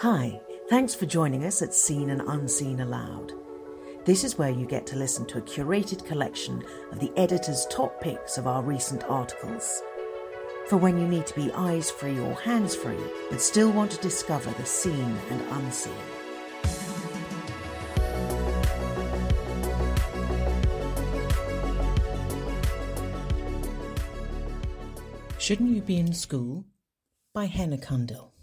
Hi, thanks for joining us at Seen and Unseen Aloud. This is where you get to listen to a curated collection of the editor's top picks of our recent articles. For when you need to be eyes free or hands free, but still want to discover the seen and unseen. Shouldn't You Be in School? by Henna Cundill.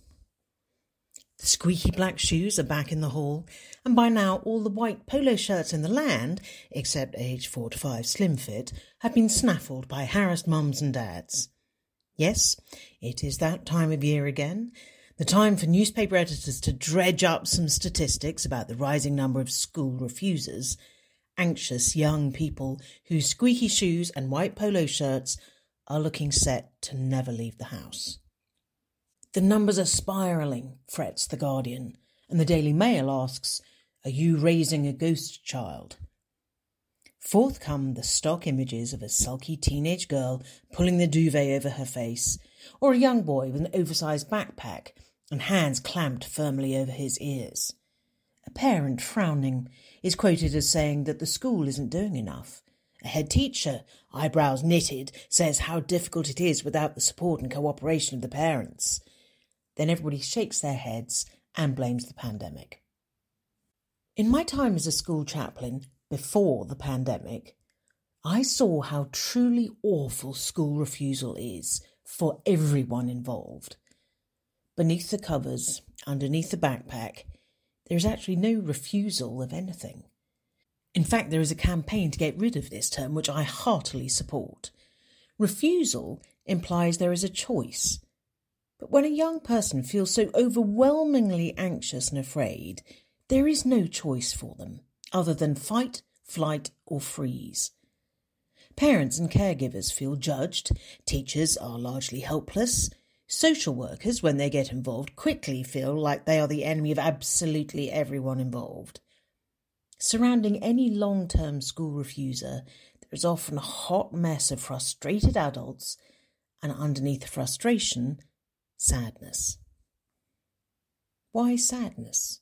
The squeaky black shoes are back in the hall, and by now all the white polo shirts in the land, except age 4 to 5 slim fit, have been snaffled by harassed mums and dads. Yes, it is that time of year again, the time for newspaper editors to dredge up some statistics about the rising number of school refusers, anxious young people whose squeaky shoes and white polo shirts are looking set to never leave the house. The numbers are spiralling, frets The Guardian, and the Daily Mail asks, Are you raising a ghost child? Forth come the stock images of a sulky teenage girl pulling the duvet over her face, or a young boy with an oversized backpack and hands clamped firmly over his ears. A parent, frowning, is quoted as saying that the school isn't doing enough. A head teacher, eyebrows knitted, says how difficult it is without the support and cooperation of the parents. Then everybody shakes their heads and blames the pandemic. In my time as a school chaplain before the pandemic, I saw how truly awful school refusal is for everyone involved. Beneath the covers, underneath the backpack, there is actually no refusal of anything. In fact, there is a campaign to get rid of this term, which I heartily support. Refusal implies there is a choice, but when a young person feels so overwhelmingly anxious and afraid, there is no choice for them other than fight, flight, or freeze. Parents and caregivers feel judged, teachers are largely helpless, social workers, when they get involved, quickly feel like they are the enemy of absolutely everyone involved. Surrounding any long term school refuser, there is often a hot mess of frustrated adults, and underneath frustration, sadness. Why sadness?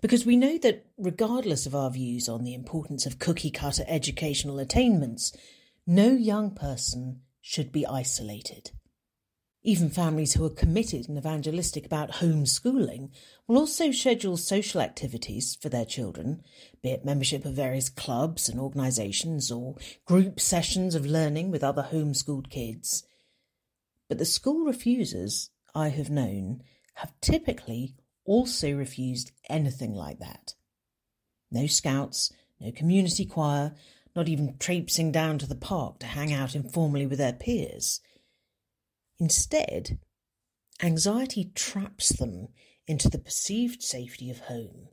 Because we know that, regardless of our views on the importance of cookie cutter educational attainments, no young person should be isolated. Even families who are committed and evangelistic about homeschooling will also schedule social activities for their children, be it membership of various clubs and organisations or group sessions of learning with other homeschooled kids, but the school refusers I have known have typically also refused anything like that. No scouts, no community choir, not even traipsing down to the park to hang out informally with their peers. Instead, anxiety traps them into the perceived safety of home,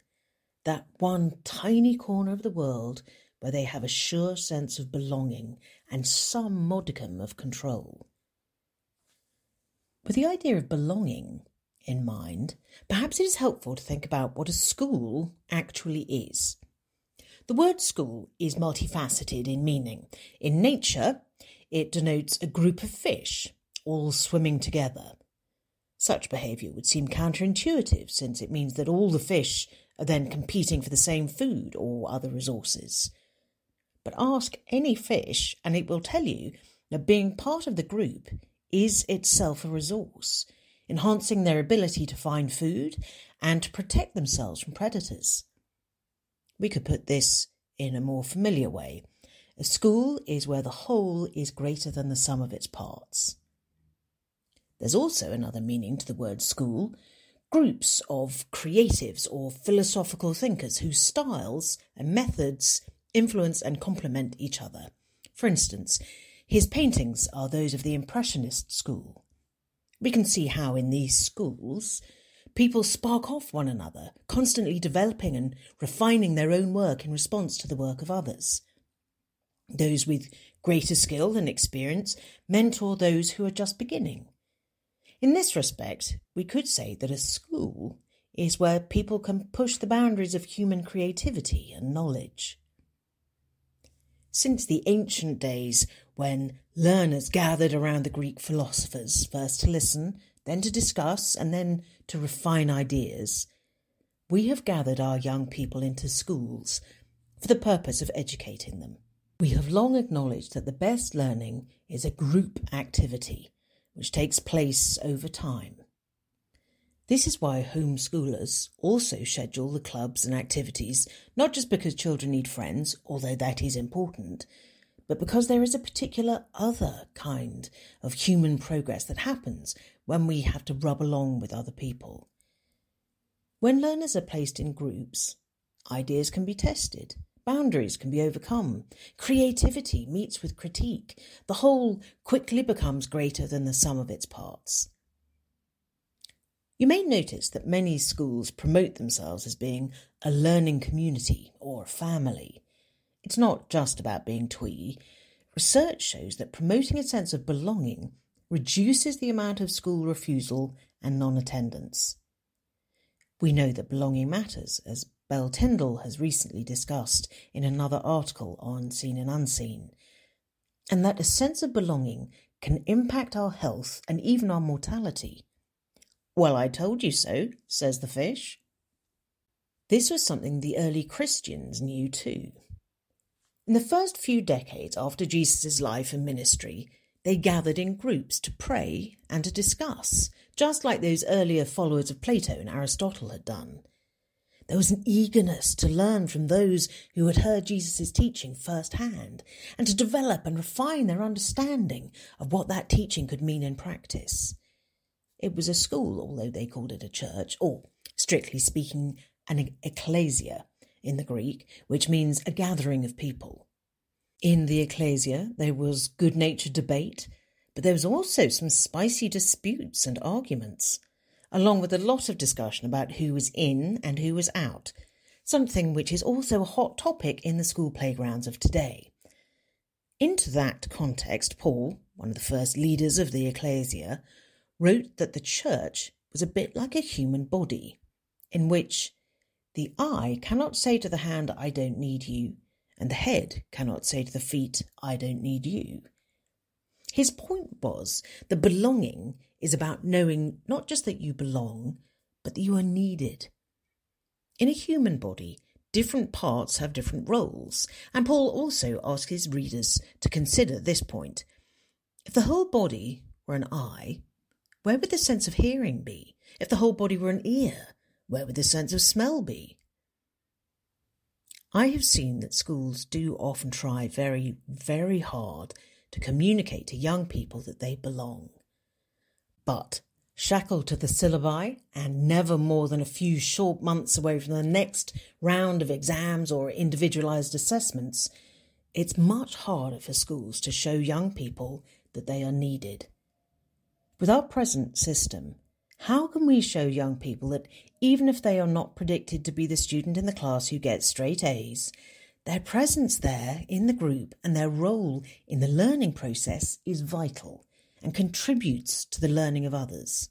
that one tiny corner of the world where they have a sure sense of belonging and some modicum of control. With the idea of belonging in mind, perhaps it is helpful to think about what a school actually is. The word school is multifaceted in meaning. In nature, it denotes a group of fish, all swimming together. Such behaviour would seem counterintuitive, since it means that all the fish are then competing for the same food or other resources. But ask any fish, and it will tell you that being part of the group is itself a resource, enhancing their ability to find food and to protect themselves from predators. We could put this in a more familiar way. A school is where the whole is greater than the sum of its parts. There's also another meaning to the word school groups of creatives or philosophical thinkers whose styles and methods influence and complement each other. For instance, his paintings are those of the Impressionist school. We can see how in these schools people spark off one another, constantly developing and refining their own work in response to the work of others. Those with greater skill and experience mentor those who are just beginning. In this respect, we could say that a school is where people can push the boundaries of human creativity and knowledge. Since the ancient days, when learners gathered around the Greek philosophers, first to listen, then to discuss, and then to refine ideas, we have gathered our young people into schools for the purpose of educating them. We have long acknowledged that the best learning is a group activity which takes place over time. This is why homeschoolers also schedule the clubs and activities, not just because children need friends, although that is important, but because there is a particular other kind of human progress that happens when we have to rub along with other people. When learners are placed in groups, ideas can be tested, boundaries can be overcome, creativity meets with critique, the whole quickly becomes greater than the sum of its parts. You may notice that many schools promote themselves as being a learning community or family. It's not just about being twee. Research shows that promoting a sense of belonging reduces the amount of school refusal and non attendance. We know that belonging matters, as Belle Tindall has recently discussed in another article on Seen and Unseen, and that a sense of belonging can impact our health and even our mortality. Well, I told you so, says the fish. This was something the early Christians knew too. In the first few decades after Jesus' life and ministry, they gathered in groups to pray and to discuss, just like those earlier followers of Plato and Aristotle had done. There was an eagerness to learn from those who had heard Jesus' teaching firsthand and to develop and refine their understanding of what that teaching could mean in practice. It was a school, although they called it a church, or, strictly speaking, an ecclesia in the Greek, which means a gathering of people. In the ecclesia, there was good natured debate, but there was also some spicy disputes and arguments, along with a lot of discussion about who was in and who was out, something which is also a hot topic in the school playgrounds of today. Into that context, Paul, one of the first leaders of the ecclesia, wrote that the church was a bit like a human body, in which the eye cannot say to the hand, I don't need you, and the head cannot say to the feet, I don't need you. His point was that belonging is about knowing not just that you belong, but that you are needed. In a human body, different parts have different roles, and Paul also asks his readers to consider this point. If the whole body were an eye, where would the sense of hearing be? If the whole body were an ear, where would the sense of smell be? I have seen that schools do often try very, very hard to communicate to young people that they belong. But shackled to the syllabi and never more than a few short months away from the next round of exams or individualized assessments, it's much harder for schools to show young people that they are needed. With our present system, how can we show young people that even if they are not predicted to be the student in the class who gets straight A's, their presence there in the group and their role in the learning process is vital and contributes to the learning of others?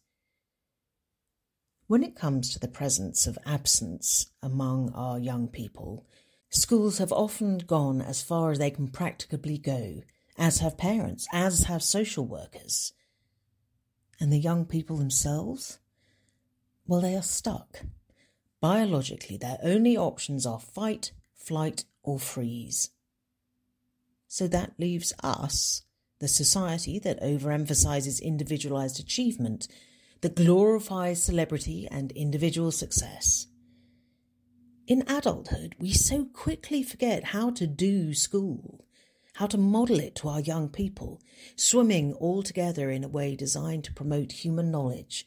When it comes to the presence of absence among our young people, schools have often gone as far as they can practicably go, as have parents, as have social workers. And the young people themselves? Well, they are stuck. Biologically, their only options are fight, flight, or freeze. So that leaves us, the society that overemphasizes individualized achievement, that glorifies celebrity and individual success. In adulthood, we so quickly forget how to do school how to model it to our young people, swimming all together in a way designed to promote human knowledge,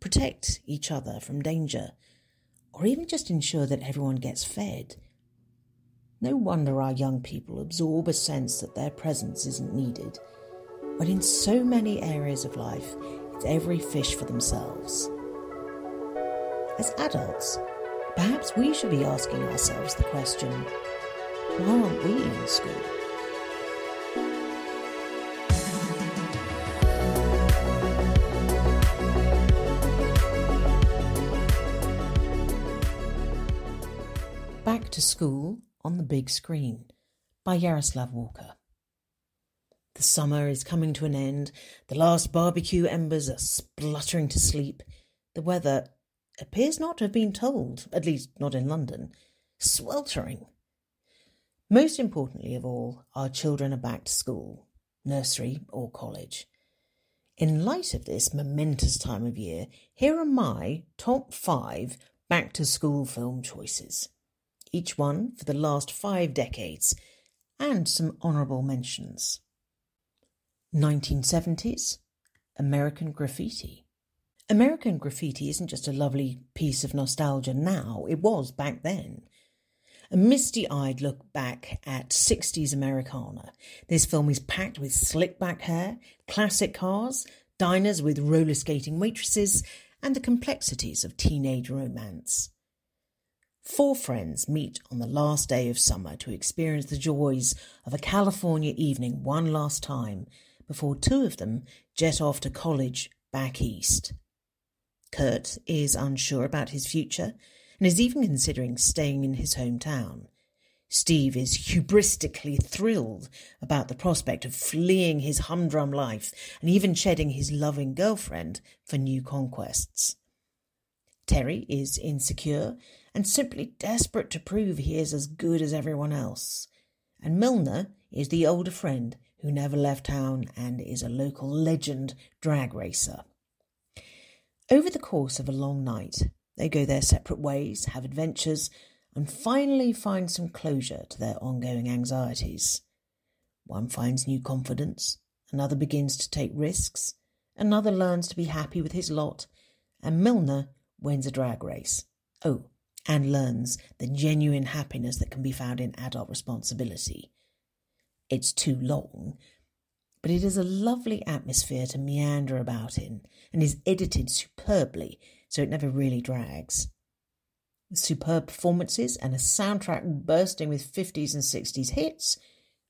protect each other from danger, or even just ensure that everyone gets fed. No wonder our young people absorb a sense that their presence isn't needed, when in so many areas of life it's every fish for themselves. As adults, perhaps we should be asking ourselves the question why aren't we in school? To School on the Big Screen by Yaroslav Walker. The summer is coming to an end. The last barbecue embers are spluttering to sleep. The weather appears not to have been told, at least not in London. Sweltering. Most importantly of all, our children are back to school, nursery or college. In light of this momentous time of year, here are my top five back to school film choices, each one for the last five decades, and some honourable mentions. 1970s American Graffiti. American Graffiti isn't just a lovely piece of nostalgia now, it was back then. A misty eyed look back at 60s Americana. This film is packed with slick back hair, classic cars, diners with roller skating waitresses, and the complexities of teenage romance. Four friends meet on the last day of summer to experience the joys of a California evening one last time before two of them jet off to college back east. Curt is unsure about his future and is even considering staying in his hometown. Steve is hubristically thrilled about the prospect of fleeing his humdrum life and even shedding his loving girlfriend for new conquests. Terry is insecure and simply desperate to prove he is as good as everyone else. And Milner is the older friend who never left town and is a local legend drag racer. Over the course of a long night, they go their separate ways, have adventures, and finally find some closure to their ongoing anxieties. One finds new confidence, another begins to take risks, another learns to be happy with his lot, and Milner wins a drag race. Oh, and learns the genuine happiness that can be found in adult responsibility it's too long, but it is a lovely atmosphere to meander about in and is edited superbly so it never really drags. superb performances and a soundtrack bursting with 50s and 60s hits,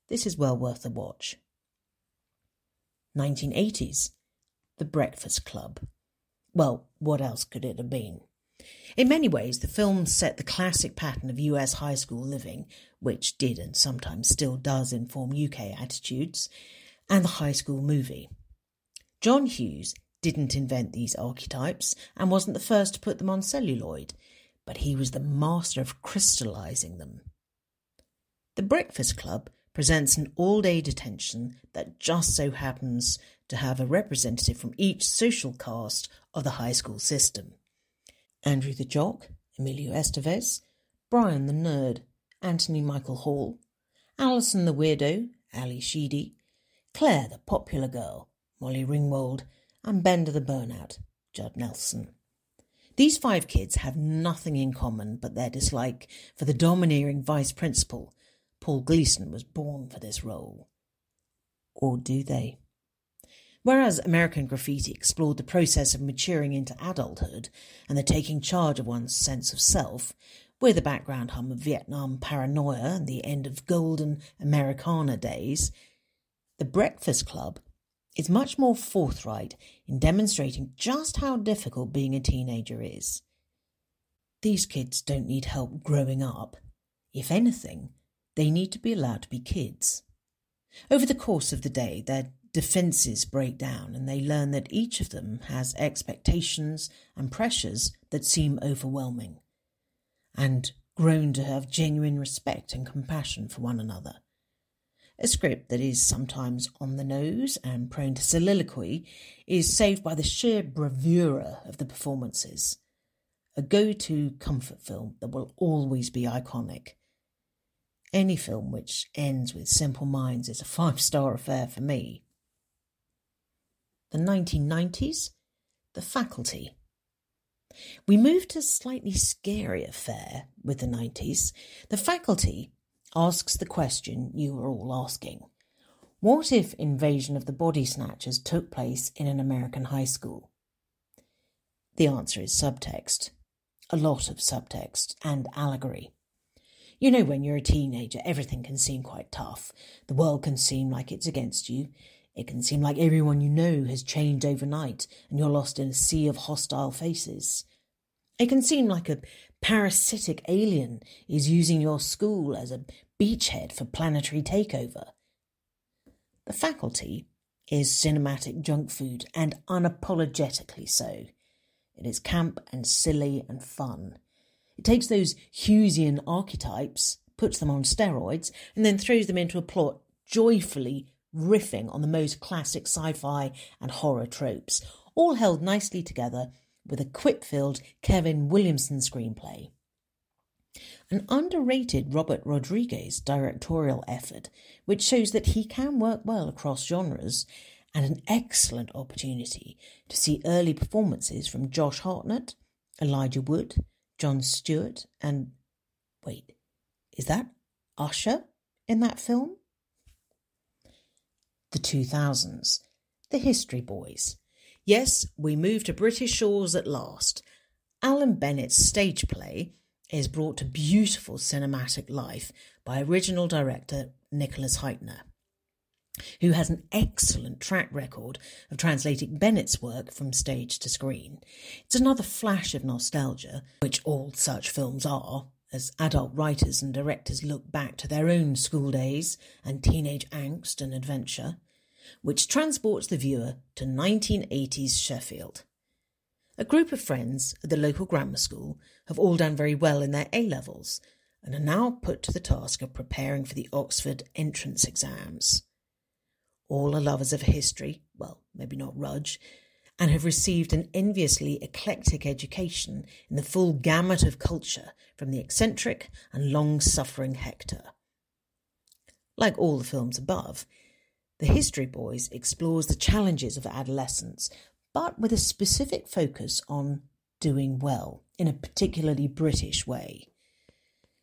this is well worth a watch. 1980s The Breakfast Club. Well, what else could it have been? In many ways, the film set the classic pattern of US high school living, which did and sometimes still does inform UK attitudes, and the high school movie. John Hughes didn't invent these archetypes and wasn't the first to put them on celluloid, but he was the master of crystallizing them. The Breakfast Club presents an all day detention that just so happens to have a representative from each social caste of the high school system. Andrew the Jock, Emilio Estevez, Brian the Nerd, Anthony Michael Hall, Alison the Weirdo, Ally Sheedy, Claire the Popular Girl, Molly Ringwald, and Bender the Burnout, Judd Nelson. These five kids have nothing in common but their dislike for the domineering vice principal. Paul Gleason was born for this role. Or do they? Whereas American Graffiti explored the process of maturing into adulthood and the taking charge of one's sense of self, with a background hum of Vietnam paranoia and the end of golden Americana days, The Breakfast Club is much more forthright in demonstrating just how difficult being a teenager is. These kids don't need help growing up. If anything, they need to be allowed to be kids. Over the course of the day, their defenses break down and they learn that each of them has expectations and pressures that seem overwhelming, and grown to have genuine respect and compassion for one another. A script that is sometimes on the nose and prone to soliloquy is saved by the sheer bravura of the performances. A go to comfort film that will always be iconic. Any film which ends with Simple Minds is a five star affair for me the 1990s, The Faculty. We moved to a slightly scarier fare with the 90s. The Faculty asks the question you are all asking. What if Invasion of the Body Snatchers took place in an American high school? The answer is subtext. A lot of subtext and allegory. You know, when you're a teenager, everything can seem quite tough. The world can seem like it's against you. It can seem like everyone you know has changed overnight and you're lost in a sea of hostile faces. It can seem like a parasitic alien is using your school as a beachhead for planetary takeover. The faculty is cinematic junk food, and unapologetically so. It is camp and silly and fun. It takes those Hughesian archetypes, puts them on steroids, and then throws them into a plot joyfully riffing on the most classic sci fi and horror tropes, all held nicely together with a quip filled Kevin Williamson screenplay. An underrated Robert Rodriguez directorial effort, which shows that he can work well across genres, and an excellent opportunity to see early performances from Josh Hartnett, Elijah Wood, Jon Stewart, and wait, is that Usher in that film? The 2000s, The History Boys. Yes, we move to British shores at last. Alan Bennett's stage play is brought to beautiful cinematic life by original director Nicholas Hytner, who has an excellent track record of translating Bennett's work from stage to screen. It's another flash of nostalgia, which all such films are, as adult writers and directors look back to their own school days and teenage angst and adventure, which transports the viewer to 1980s Sheffield. A group of friends at the local grammar school have all done very well in their A levels and are now put to the task of preparing for the Oxford entrance exams. All are lovers of history, well, maybe not Rudge, and have received an enviously eclectic education in the full gamut of culture from the eccentric and long suffering Hector. Like all the films above, The History Boys explores the challenges of adolescence but with a specific focus on doing well in a particularly British way.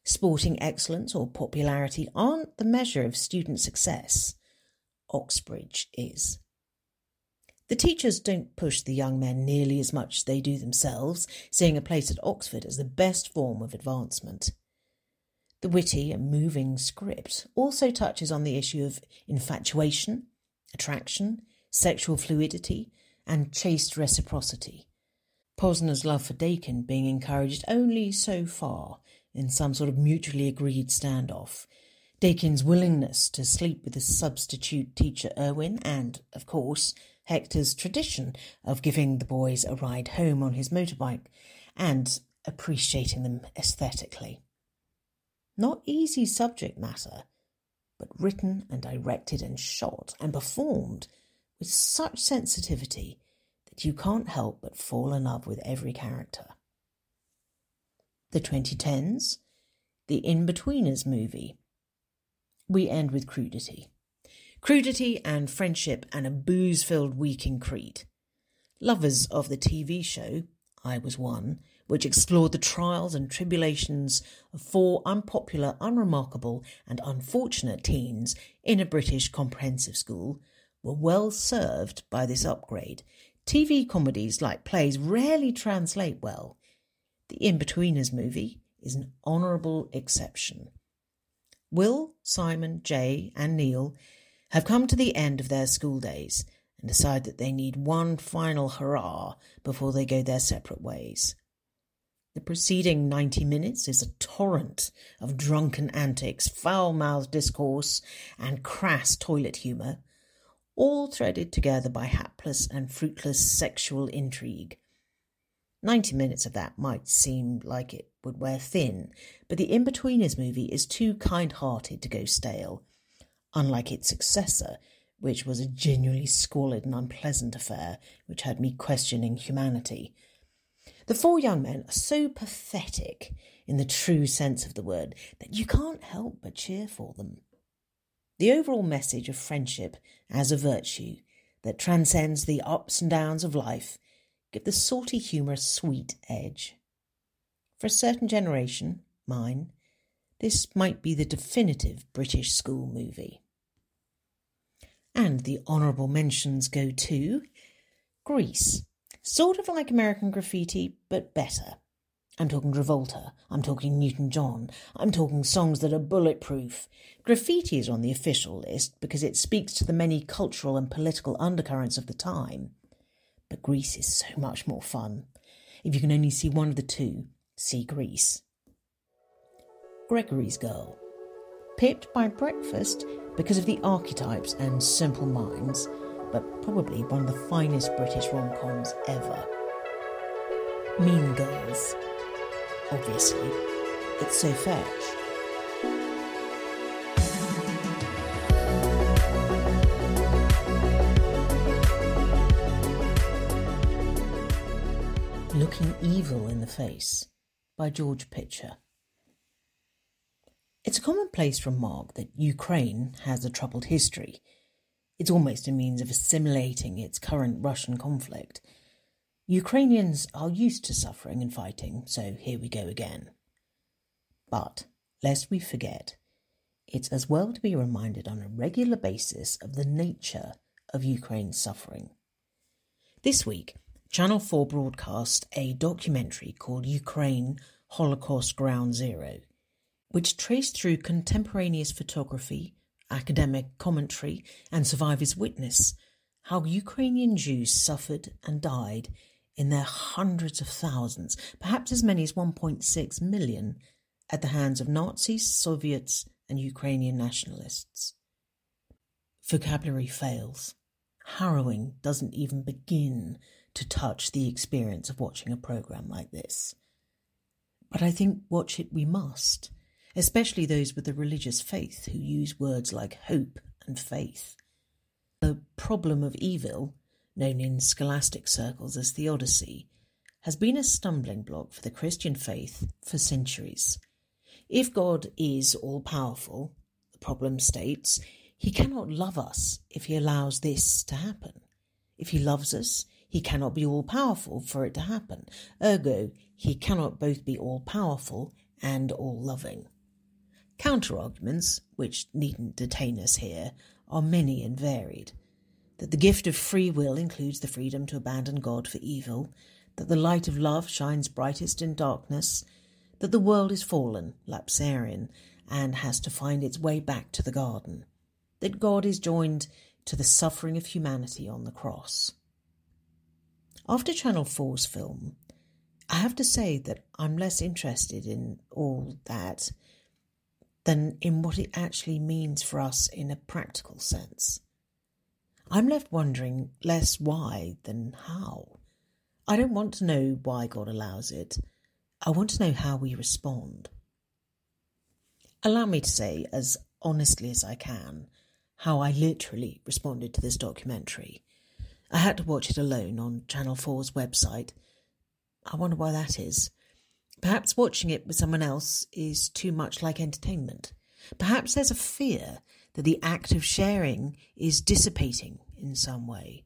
Sporting excellence or popularity aren't the measure of student success. Oxbridge is. The teachers don't push the young men nearly as much as they do themselves, seeing a place at Oxford as the best form of advancement. The witty and moving script also touches on the issue of infatuation, attraction, sexual fluidity, and chaste reciprocity. Posner's love for Dakin being encouraged only so far in some sort of mutually agreed standoff. Dakin's willingness to sleep with his substitute teacher Irwin, and, of course, Hector's tradition of giving the boys a ride home on his motorbike and appreciating them aesthetically. Not easy subject matter, but written and directed and shot and performed with such sensitivity that you can't help but fall in love with every character. The 2010s, the Inbetweeners movie. We end with crudity. Crudity and friendship and a booze filled week in Crete. Lovers of the TV show, I Was One, which explored the trials and tribulations of four unpopular, unremarkable, and unfortunate teens in a British comprehensive school, were well served by this upgrade. TV comedies, like plays, rarely translate well. The Inbetweeners movie is an honourable exception. Will, Simon, Jay, and Neil have come to the end of their school days and decide that they need one final hurrah before they go their separate ways. The preceding 90 minutes is a torrent of drunken antics, foul mouthed discourse, and crass toilet humour all threaded together by hapless and fruitless sexual intrigue. Ninety minutes of that might seem like it would wear thin, but the Inbetweeners movie is too kind hearted to go stale, unlike its successor, which was a genuinely squalid and unpleasant affair which had me questioning humanity. The four young men are so pathetic in the true sense of the word that you can't help but cheer for them. The overall message of friendship as a virtue that transcends the ups and downs of life give the salty humour a sweet edge. For a certain generation, mine, this might be the definitive British school movie. And the honourable mentions go to Grease, sort of like American Graffiti, but better. I'm talking Travolta. I'm talking Newton John. I'm talking songs that are bulletproof. Graffiti is on the official list because it speaks to the many cultural and political undercurrents of the time. But Grease is so much more fun. If you can only see one of the two, see Grease. Gregory's Girl. pipped by breakfast because of the archetypes and simple minds, but probably one of the finest British rom coms ever. Mean Girls. Obviously, it's so fetch. Looking Evil in the Face by George Pitcher. It's a commonplace remark that Ukraine has a troubled history. It's almost a means of assimilating its current Russian conflict. Ukrainians are used to suffering and fighting, so here we go again. But, lest we forget, it's as well to be reminded on a regular basis of the nature of Ukraine's suffering. This week, Channel 4 broadcast a documentary called Ukraine Holocaust Ground Zero which traced through contemporaneous photography, academic commentary, and survivors' witness how Ukrainian Jews suffered and died in their hundreds of thousands, perhaps as many as 1.6 million, at the hands of Nazis, Soviets, and Ukrainian nationalists. Vocabulary fails. Harrowing doesn't even begin to touch the experience of watching a program like this. But I think watch it we must especially those with a religious faith who use words like hope and faith. The problem of evil, known in scholastic circles as theodicy, has been a stumbling block for the Christian faith for centuries. If God is all powerful, the problem states, he cannot love us if he allows this to happen. If he loves us, he cannot be all powerful for it to happen. Ergo, he cannot both be all powerful and all loving. Counter-arguments, which needn't detain us here, are many and varied. That the gift of free will includes the freedom to abandon God for evil, that the light of love shines brightest in darkness, that the world is fallen, lapsarian, and has to find its way back to the garden, that God is joined to the suffering of humanity on the cross. After Channel 4's film, I have to say that I'm less interested in all that than in what it actually means for us in a practical sense. I'm left wondering less why than how. I don't want to know why God allows it. I want to know how we respond. Allow me to say, as honestly as I can, how I literally responded to this documentary. I had to watch it alone on Channel 4's website. I wonder why that is. Perhaps watching it with someone else is too much like entertainment. Perhaps there's a fear that the act of sharing is dissipating in some way.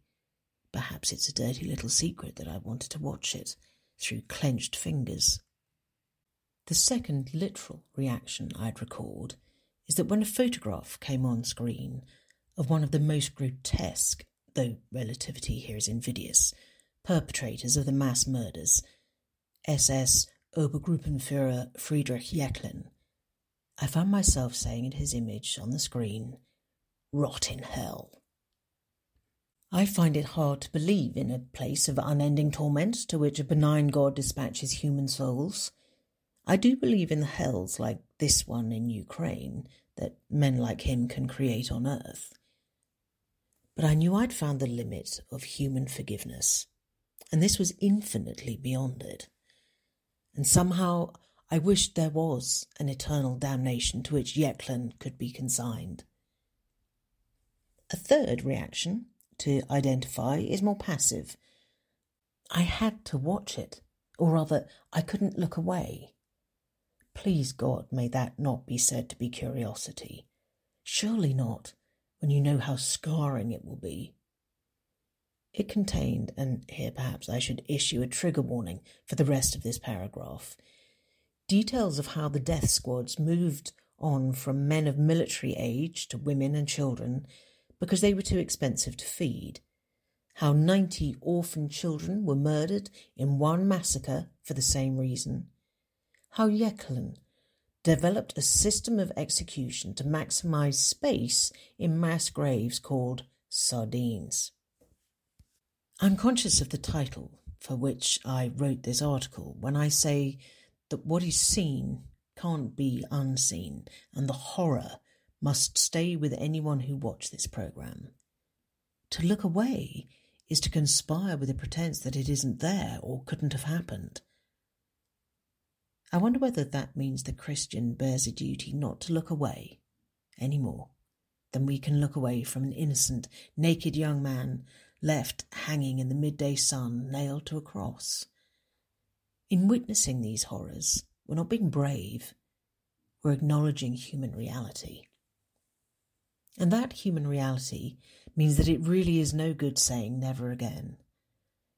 Perhaps it's a dirty little secret that I wanted to watch it through clenched fingers. The second literal reaction I'd record is that when a photograph came on screen of one of the most grotesque, though relativity here is invidious, perpetrators of the mass murders, SS Obergruppenführer Friedrich Jeckeln. I found myself saying in his image on the screen, Rot in hell. I find it hard to believe in a place of unending torment to which a benign God dispatches human souls. I do believe in the hells like this one in Ukraine that men like him can create on earth. But I knew I'd found the limit of human forgiveness, and this was infinitely beyond it and somehow I wished there was an eternal damnation to which Jeckeln could be consigned. A third reaction to identify is more passive. I had to watch it, or rather, I couldn't look away. Please God, may that not be said to be curiosity. Surely not, when you know how scarring it will be. It contained, and here perhaps I should issue a trigger warning for the rest of this paragraph, details of how the death squads moved on from men of military age to women and children because they were too expensive to feed, how 90 orphan children were murdered in one massacre for the same reason, how Jeckeln developed a system of execution to maximize space in mass graves called sardines. I'm conscious of the title for which I wrote this article when I say that what is seen can't be unseen, and the horror must stay with anyone who watch this program. To look away is to conspire with a pretense that it isn't there or couldn't have happened. I wonder whether that means the Christian bears a duty not to look away any more than we can look away from an innocent, naked young man left hanging in the midday sun, nailed to a cross. In witnessing these horrors, we're not being brave, we're acknowledging human reality. And that human reality means that it really is no good saying never again.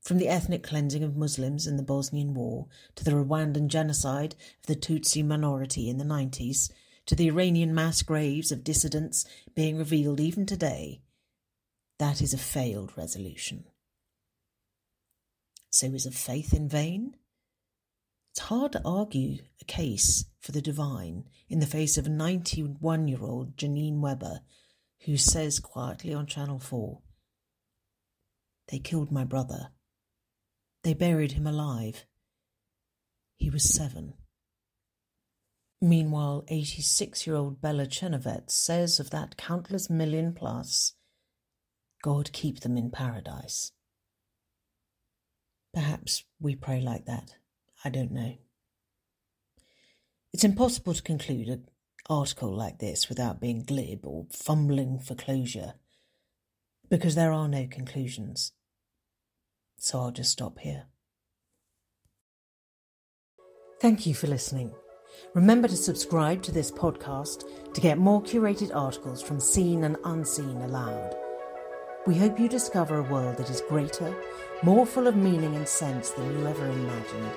From the ethnic cleansing of Muslims in the Bosnian War to the Rwandan genocide of the Tutsi minority in the 90s to the Iranian mass graves of dissidents being revealed even today, that is a failed resolution. So is a faith in vain? It's hard to argue a case for the divine in the face of a 91 year old Janine Weber who says quietly on Channel 4 They killed my brother. They buried him alive. He was seven. Meanwhile, 86 year old Bella Chenovets says of that countless million plus, God keep them in paradise. Perhaps we pray like that. I don't know. It's impossible to conclude an article like this without being glib or fumbling for closure, because there are no conclusions. So I'll just stop here. Thank you for listening. Remember to subscribe to this podcast to get more curated articles from Seen and Unseen aloud. We hope you discover a world that is greater, more full of meaning and sense than you ever imagined